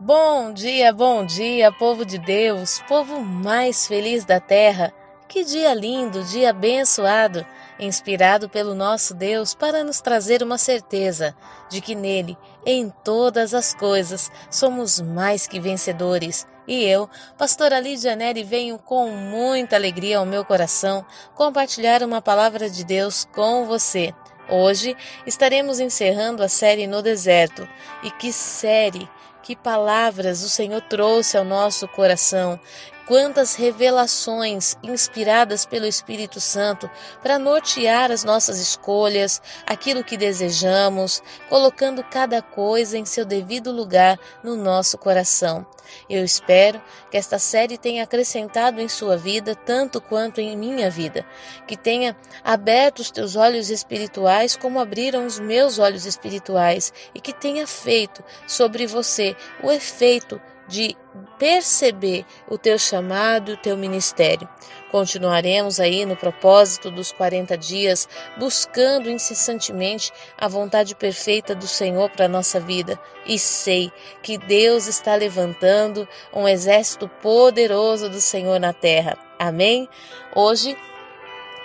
Bom dia, bom dia, povo de Deus, povo mais feliz da terra. Que dia lindo, dia abençoado, inspirado pelo nosso Deus para nos trazer uma certeza de que nele, em todas as coisas, somos mais que vencedores. E eu, pastora Lídia Neri, venho com muita alegria ao meu coração compartilhar uma palavra de Deus com você. Hoje estaremos encerrando a série No Deserto. E que série! Que palavras o Senhor trouxe ao nosso coração, quantas revelações inspiradas pelo Espírito Santo para nortear as nossas escolhas, aquilo que desejamos, colocando cada coisa em seu devido lugar no nosso coração. Eu espero que esta série tenha acrescentado em sua vida tanto quanto em minha vida, que tenha aberto os teus olhos espirituais como abriram os meus olhos espirituais e que tenha feito sobre você o efeito de perceber o teu chamado o teu ministério. Continuaremos aí no propósito dos 40 dias, buscando incessantemente a vontade perfeita do Senhor para a nossa vida. E sei que Deus está levantando um exército poderoso do Senhor na terra. Amém? Hoje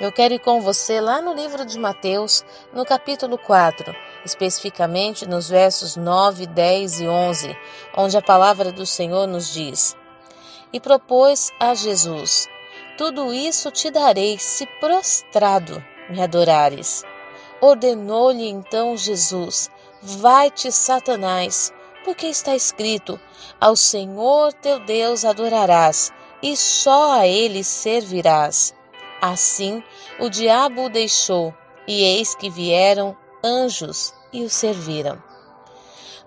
eu quero ir com você lá no livro de Mateus, no capítulo 4 especificamente nos versos 9, 10 e 11, onde a palavra do Senhor nos diz: E propôs a Jesus: Tudo isso te darei se prostrado me adorares. Ordenou-lhe então Jesus: Vai-te, Satanás, porque está escrito: Ao Senhor teu Deus adorarás, e só a ele servirás. Assim o diabo o deixou, e eis que vieram anjos e o serviram.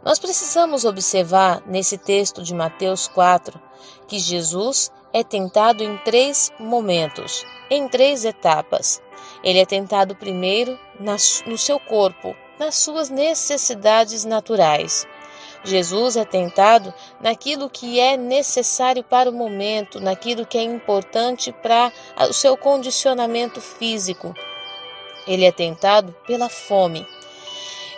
Nós precisamos observar nesse texto de Mateus 4 que Jesus é tentado em três momentos, em três etapas. Ele é tentado primeiro no seu corpo, nas suas necessidades naturais. Jesus é tentado naquilo que é necessário para o momento, naquilo que é importante para o seu condicionamento físico. Ele é tentado pela fome.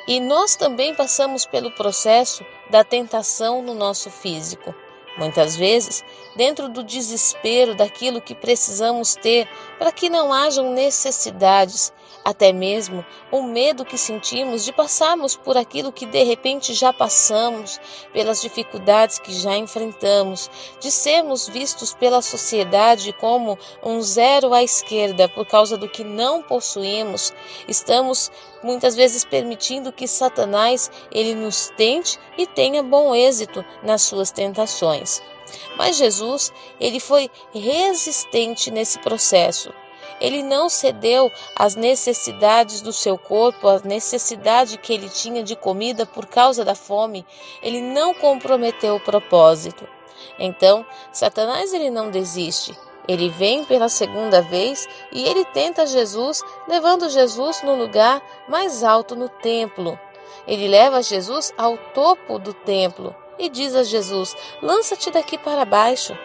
E nós também passamos pelo processo da tentação no nosso físico. Muitas vezes, dentro do desespero daquilo que precisamos ter para que não hajam necessidades, até mesmo o medo que sentimos de passarmos por aquilo que de repente já passamos, pelas dificuldades que já enfrentamos, de sermos vistos pela sociedade como um zero à esquerda por causa do que não possuímos, estamos muitas vezes permitindo que Satanás ele nos tente e tenha bom êxito nas suas tentações. Mas Jesus, ele foi resistente nesse processo. Ele não cedeu às necessidades do seu corpo, à necessidade que ele tinha de comida por causa da fome. Ele não comprometeu o propósito. Então, Satanás ele não desiste. Ele vem pela segunda vez e ele tenta Jesus, levando Jesus no lugar mais alto no templo. Ele leva Jesus ao topo do templo e diz a Jesus: Lança-te daqui para baixo.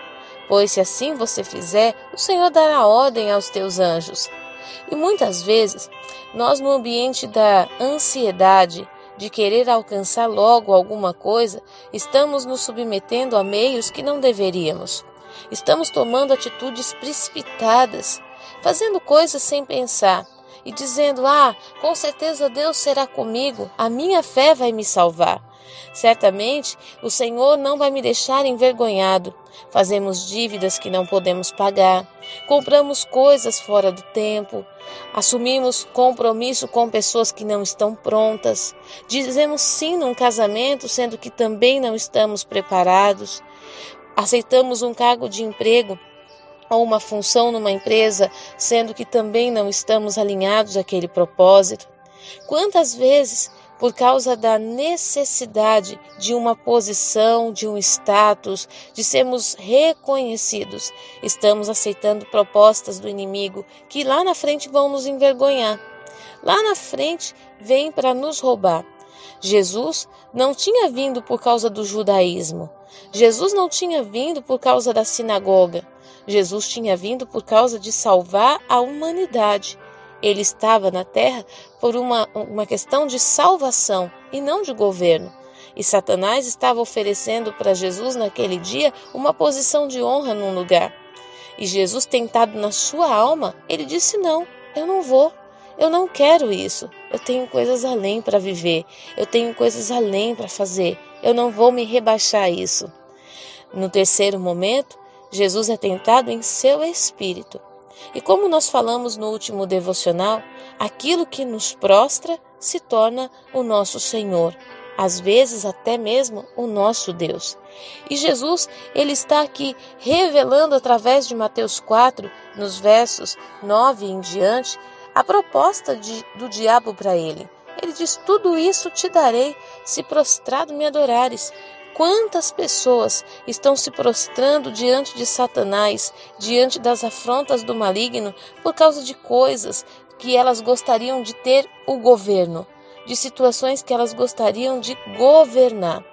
Pois se assim você fizer, o Senhor dará ordem aos teus anjos. E muitas vezes, nós no ambiente da ansiedade, de querer alcançar logo alguma coisa, estamos nos submetendo a meios que não deveríamos. Estamos tomando atitudes precipitadas, fazendo coisas sem pensar e dizendo: Ah, com certeza Deus será comigo, a minha fé vai me salvar. Certamente o Senhor não vai me deixar envergonhado. Fazemos dívidas que não podemos pagar, compramos coisas fora do tempo, assumimos compromisso com pessoas que não estão prontas, dizemos sim num casamento, sendo que também não estamos preparados, aceitamos um cargo de emprego ou uma função numa empresa, sendo que também não estamos alinhados àquele propósito. Quantas vezes por causa da necessidade de uma posição, de um status, de sermos reconhecidos. Estamos aceitando propostas do inimigo que lá na frente vão nos envergonhar. Lá na frente vem para nos roubar. Jesus não tinha vindo por causa do judaísmo. Jesus não tinha vindo por causa da sinagoga. Jesus tinha vindo por causa de salvar a humanidade. Ele estava na terra por uma, uma questão de salvação e não de governo. E Satanás estava oferecendo para Jesus naquele dia uma posição de honra num lugar. E Jesus, tentado na sua alma, ele disse: Não, eu não vou. Eu não quero isso. Eu tenho coisas além para viver. Eu tenho coisas além para fazer. Eu não vou me rebaixar a isso. No terceiro momento, Jesus é tentado em seu espírito. E como nós falamos no último devocional, aquilo que nos prostra se torna o nosso Senhor, às vezes até mesmo o nosso Deus. E Jesus, ele está aqui revelando através de Mateus 4, nos versos 9 em diante, a proposta de, do diabo para ele. Ele diz: Tudo isso te darei se prostrado me adorares. Quantas pessoas estão se prostrando diante de Satanás, diante das afrontas do maligno, por causa de coisas que elas gostariam de ter o governo, de situações que elas gostariam de governar.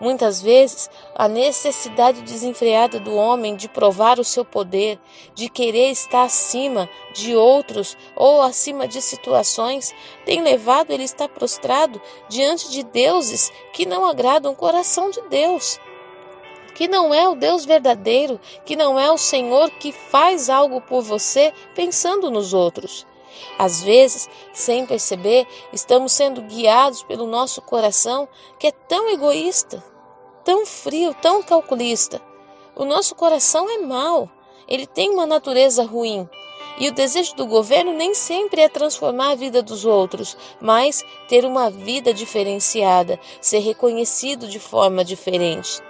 Muitas vezes, a necessidade desenfreada do homem de provar o seu poder, de querer estar acima de outros ou acima de situações, tem levado ele a estar prostrado diante de deuses que não agradam o coração de Deus. Que não é o Deus verdadeiro, que não é o Senhor que faz algo por você pensando nos outros. Às vezes, sem perceber, estamos sendo guiados pelo nosso coração que é tão egoísta, tão frio, tão calculista. O nosso coração é mau, ele tem uma natureza ruim. E o desejo do governo nem sempre é transformar a vida dos outros, mas ter uma vida diferenciada, ser reconhecido de forma diferente.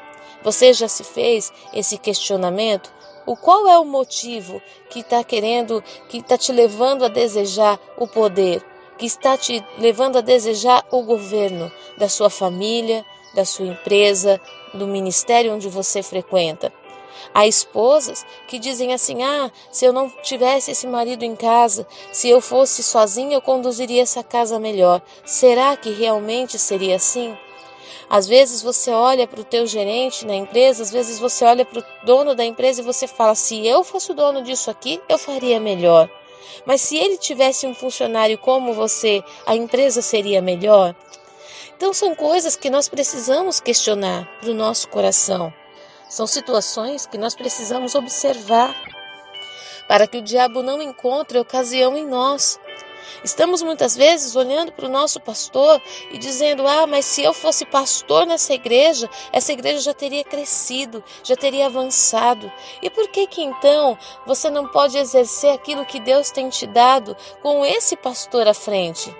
Você já se fez esse questionamento? O qual é o motivo que está querendo, que está te levando a desejar o poder, que está te levando a desejar o governo da sua família, da sua empresa, do ministério onde você frequenta? Há esposas que dizem assim: ah, se eu não tivesse esse marido em casa, se eu fosse sozinha, eu conduziria essa casa melhor. Será que realmente seria assim? Às vezes você olha para o teu gerente na empresa, às vezes você olha para o dono da empresa e você fala: se eu fosse o dono disso aqui, eu faria melhor. Mas se ele tivesse um funcionário como você, a empresa seria melhor? Então são coisas que nós precisamos questionar para o nosso coração. São situações que nós precisamos observar para que o diabo não encontre ocasião em nós. Estamos muitas vezes olhando para o nosso pastor e dizendo: Ah, mas se eu fosse pastor nessa igreja, essa igreja já teria crescido, já teria avançado. E por que que então você não pode exercer aquilo que Deus tem te dado com esse pastor à frente?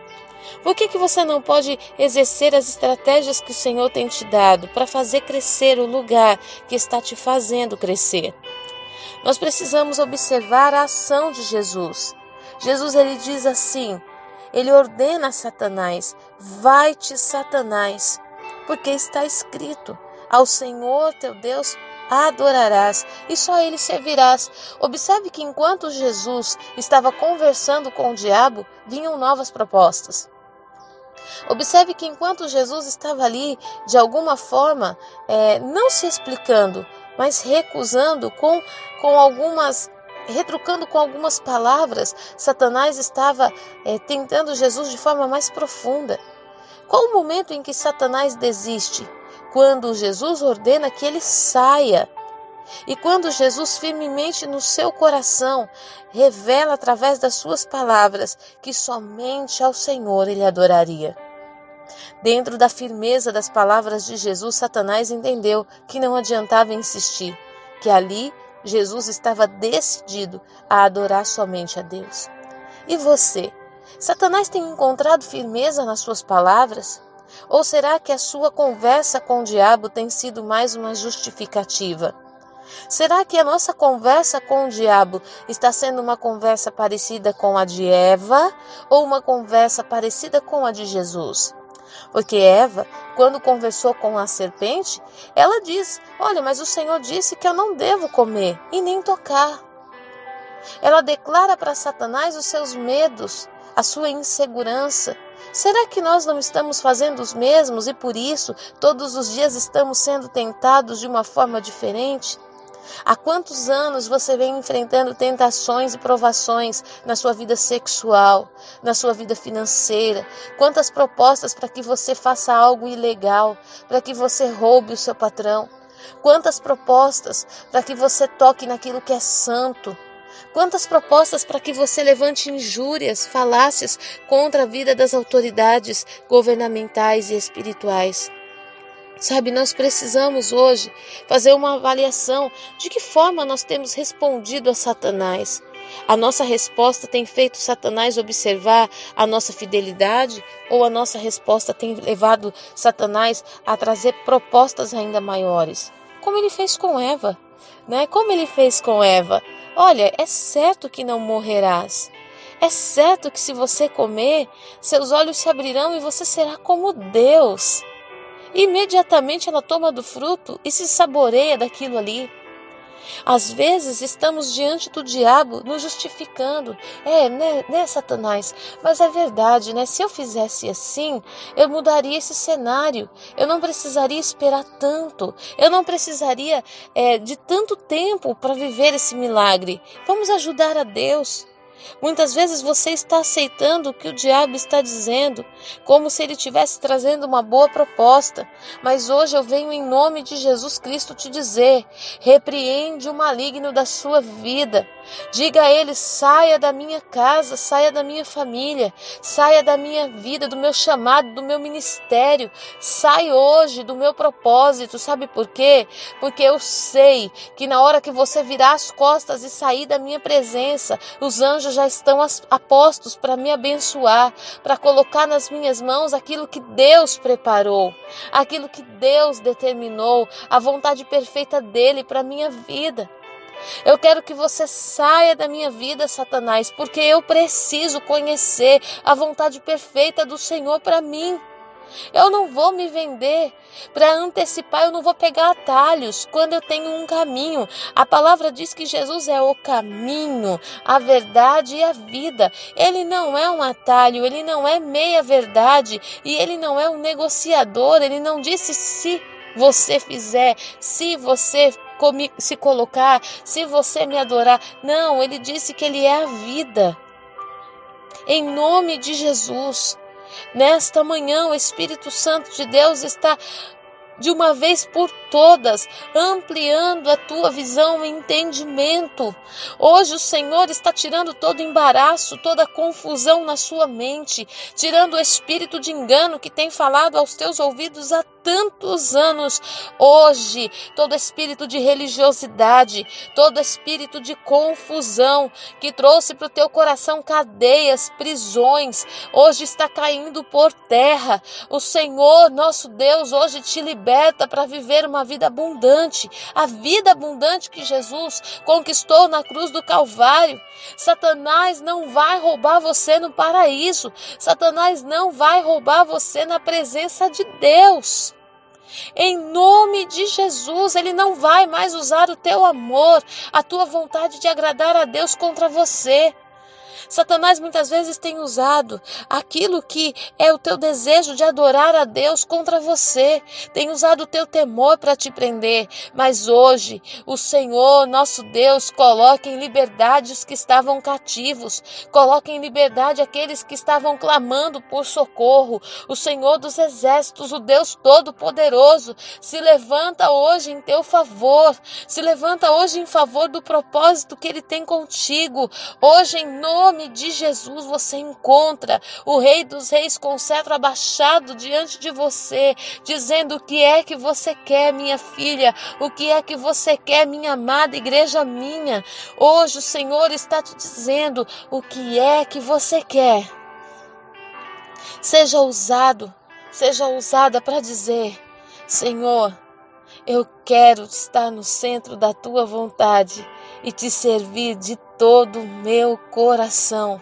Por que, que você não pode exercer as estratégias que o Senhor tem te dado para fazer crescer o lugar que está te fazendo crescer? Nós precisamos observar a ação de Jesus. Jesus ele diz assim: ele ordena a Satanás: vai-te, Satanás, porque está escrito: ao Senhor teu Deus adorarás e só ele servirás. Observe que enquanto Jesus estava conversando com o diabo, vinham novas propostas. Observe que enquanto Jesus estava ali, de alguma forma, é, não se explicando, mas recusando com, com algumas retrucando com algumas palavras, Satanás estava é, tentando Jesus de forma mais profunda. Qual o momento em que Satanás desiste? Quando Jesus ordena que ele saia. E quando Jesus firmemente no seu coração revela através das suas palavras que somente ao Senhor ele adoraria. Dentro da firmeza das palavras de Jesus, Satanás entendeu que não adiantava insistir, que ali Jesus estava decidido a adorar somente a Deus. E você? Satanás tem encontrado firmeza nas suas palavras? Ou será que a sua conversa com o diabo tem sido mais uma justificativa? Será que a nossa conversa com o diabo está sendo uma conversa parecida com a de Eva ou uma conversa parecida com a de Jesus? Porque Eva, quando conversou com a serpente, ela diz: Olha, mas o Senhor disse que eu não devo comer e nem tocar. Ela declara para Satanás os seus medos, a sua insegurança. Será que nós não estamos fazendo os mesmos e por isso todos os dias estamos sendo tentados de uma forma diferente? Há quantos anos você vem enfrentando tentações e provações na sua vida sexual, na sua vida financeira? Quantas propostas para que você faça algo ilegal, para que você roube o seu patrão? Quantas propostas para que você toque naquilo que é santo? Quantas propostas para que você levante injúrias, falácias contra a vida das autoridades governamentais e espirituais? Sabe, nós precisamos hoje fazer uma avaliação de que forma nós temos respondido a Satanás. A nossa resposta tem feito Satanás observar a nossa fidelidade ou a nossa resposta tem levado Satanás a trazer propostas ainda maiores? Como ele fez com Eva, né? Como ele fez com Eva? Olha, é certo que não morrerás. É certo que se você comer, seus olhos se abrirão e você será como Deus. Imediatamente ela toma do fruto e se saboreia daquilo ali. Às vezes estamos diante do diabo nos justificando. É, né, né, Satanás? Mas é verdade, né? Se eu fizesse assim, eu mudaria esse cenário. Eu não precisaria esperar tanto. Eu não precisaria é, de tanto tempo para viver esse milagre. Vamos ajudar a Deus. Muitas vezes você está aceitando o que o diabo está dizendo, como se ele estivesse trazendo uma boa proposta. Mas hoje eu venho em nome de Jesus Cristo te dizer: repreende o maligno da sua vida. Diga a ele: saia da minha casa, saia da minha família, saia da minha vida, do meu chamado, do meu ministério. Sai hoje do meu propósito. Sabe por quê? Porque eu sei que na hora que você virar as costas e sair da minha presença, os anjos já estão apostos para me abençoar, para colocar nas minhas mãos aquilo que Deus preparou, aquilo que Deus determinou, a vontade perfeita dele para minha vida. Eu quero que você saia da minha vida, Satanás, porque eu preciso conhecer a vontade perfeita do Senhor para mim. Eu não vou me vender para antecipar, eu não vou pegar atalhos quando eu tenho um caminho. A palavra diz que Jesus é o caminho, a verdade e a vida. Ele não é um atalho, ele não é meia verdade e ele não é um negociador. Ele não disse se você fizer, se você se colocar, se você me adorar. Não, ele disse que ele é a vida. Em nome de Jesus. Nesta manhã, o Espírito Santo de Deus está de uma vez por todas, ampliando a tua visão e entendimento. Hoje o Senhor está tirando todo embaraço, toda confusão na sua mente, tirando o espírito de engano que tem falado aos teus ouvidos há tantos anos. Hoje, todo espírito de religiosidade, todo espírito de confusão que trouxe para o teu coração cadeias, prisões, hoje está caindo por terra. O Senhor, nosso Deus, hoje te liberta para viver uma vida abundante, a vida abundante que Jesus conquistou na cruz do Calvário. Satanás não vai roubar você no paraíso. Satanás não vai roubar você na presença de Deus. Em nome de Jesus, Ele não vai mais usar o teu amor, a tua vontade de agradar a Deus contra você. Satanás muitas vezes tem usado aquilo que é o teu desejo de adorar a Deus contra você, tem usado o teu temor para te prender, mas hoje o Senhor, nosso Deus, coloca em liberdade os que estavam cativos, coloca em liberdade aqueles que estavam clamando por socorro. O Senhor dos exércitos, o Deus todo-poderoso, se levanta hoje em teu favor, se levanta hoje em favor do propósito que ele tem contigo. Hoje em nome nome de Jesus você encontra o Rei dos Reis com o cetro abaixado diante de você, dizendo: O que é que você quer, minha filha? O que é que você quer, minha amada igreja minha? Hoje o Senhor está te dizendo: O que é que você quer? Seja ousado, seja ousada para dizer: Senhor, eu quero estar no centro da tua vontade e te servir de todo o meu coração.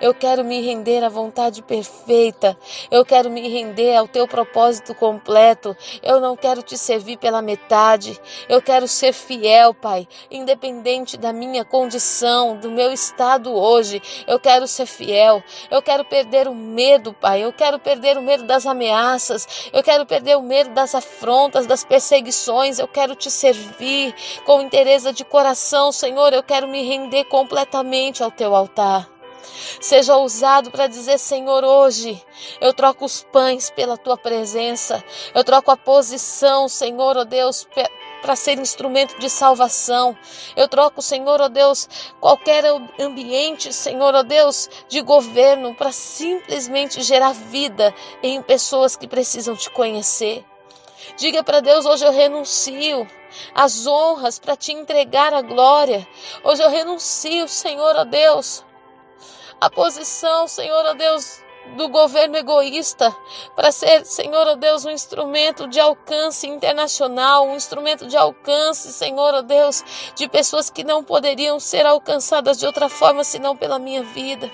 Eu quero me render à vontade perfeita. Eu quero me render ao teu propósito completo. Eu não quero te servir pela metade. Eu quero ser fiel, Pai, independente da minha condição, do meu estado hoje. Eu quero ser fiel. Eu quero perder o medo, Pai. Eu quero perder o medo das ameaças. Eu quero perder o medo das afrontas, das perseguições. Eu quero te servir com interesse de coração, Senhor. Eu quero me render completamente ao teu altar. Seja ousado para dizer: Senhor, hoje eu troco os pães pela tua presença, eu troco a posição, Senhor, ó oh Deus, para ser instrumento de salvação. Eu troco, Senhor, ó oh Deus, qualquer ambiente, Senhor, ó oh Deus, de governo para simplesmente gerar vida em pessoas que precisam te conhecer. Diga para Deus: hoje eu renuncio às honras para te entregar a glória. Hoje eu renuncio, Senhor, ó Deus, a posição, Senhor, ó Deus, do governo egoísta para ser, Senhor, ó Deus, um instrumento de alcance internacional, um instrumento de alcance, Senhor, ó Deus, de pessoas que não poderiam ser alcançadas de outra forma senão pela minha vida.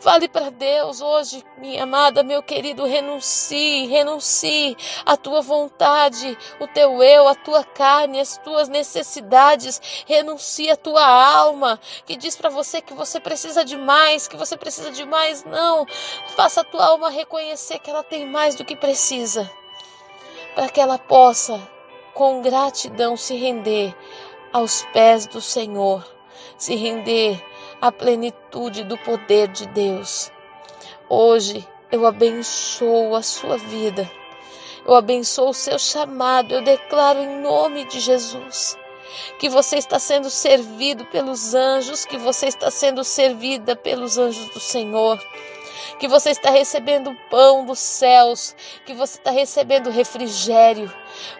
Fale para Deus hoje, minha amada, meu querido, renuncie, renuncie à tua vontade, o teu eu, a tua carne, as tuas necessidades. Renuncie à tua alma, que diz para você que você precisa de mais, que você precisa de mais. Não, faça a tua alma reconhecer que ela tem mais do que precisa, para que ela possa, com gratidão, se render aos pés do Senhor, se render a plenitude do poder de Deus. Hoje eu abençoo a sua vida. Eu abençoo o seu chamado. Eu declaro em nome de Jesus que você está sendo servido pelos anjos, que você está sendo servida pelos anjos do Senhor que você está recebendo pão dos céus, que você está recebendo refrigério.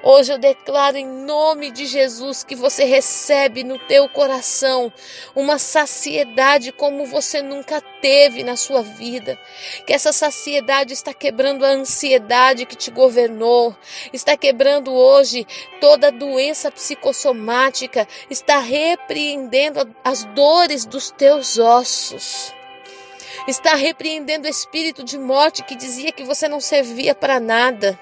Hoje eu declaro em nome de Jesus que você recebe no teu coração uma saciedade como você nunca teve na sua vida. Que essa saciedade está quebrando a ansiedade que te governou, está quebrando hoje toda doença psicossomática, está repreendendo as dores dos teus ossos está repreendendo o espírito de morte que dizia que você não servia para nada,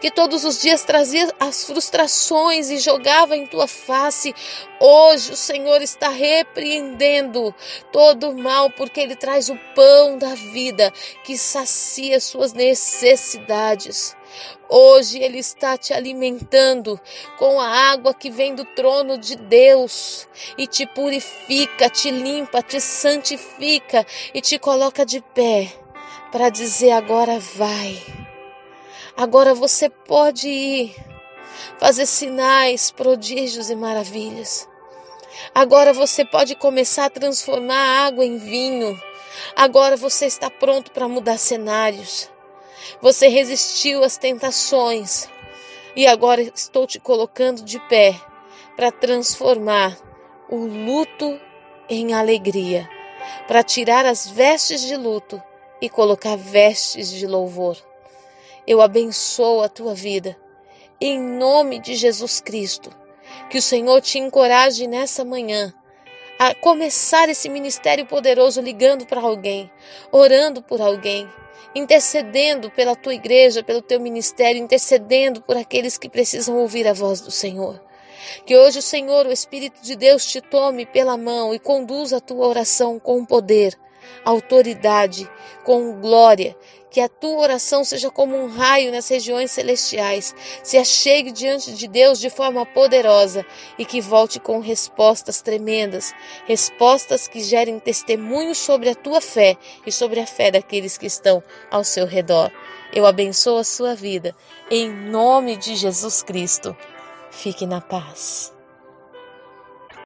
que todos os dias trazia as frustrações e jogava em tua face. Hoje o Senhor está repreendendo todo o mal, porque Ele traz o pão da vida que sacia suas necessidades. Hoje Ele está te alimentando com a água que vem do trono de Deus e te purifica, te limpa, te santifica e te coloca de pé para dizer: agora vai. Agora você pode ir fazer sinais, prodígios e maravilhas. Agora você pode começar a transformar água em vinho. Agora você está pronto para mudar cenários. Você resistiu às tentações e agora estou te colocando de pé para transformar o luto em alegria, para tirar as vestes de luto e colocar vestes de louvor. Eu abençoo a tua vida em nome de Jesus Cristo. Que o Senhor te encoraje nessa manhã a começar esse ministério poderoso ligando para alguém, orando por alguém intercedendo pela tua igreja, pelo teu ministério, intercedendo por aqueles que precisam ouvir a voz do Senhor. Que hoje o Senhor, o Espírito de Deus, te tome pela mão e conduza a tua oração com poder, autoridade, com glória, que a tua oração seja como um raio nas regiões celestiais, se achegue diante de Deus de forma poderosa e que volte com respostas tremendas, respostas que gerem testemunho sobre a tua fé e sobre a fé daqueles que estão ao seu redor. Eu abençoo a sua vida, em nome de Jesus Cristo. Fique na paz.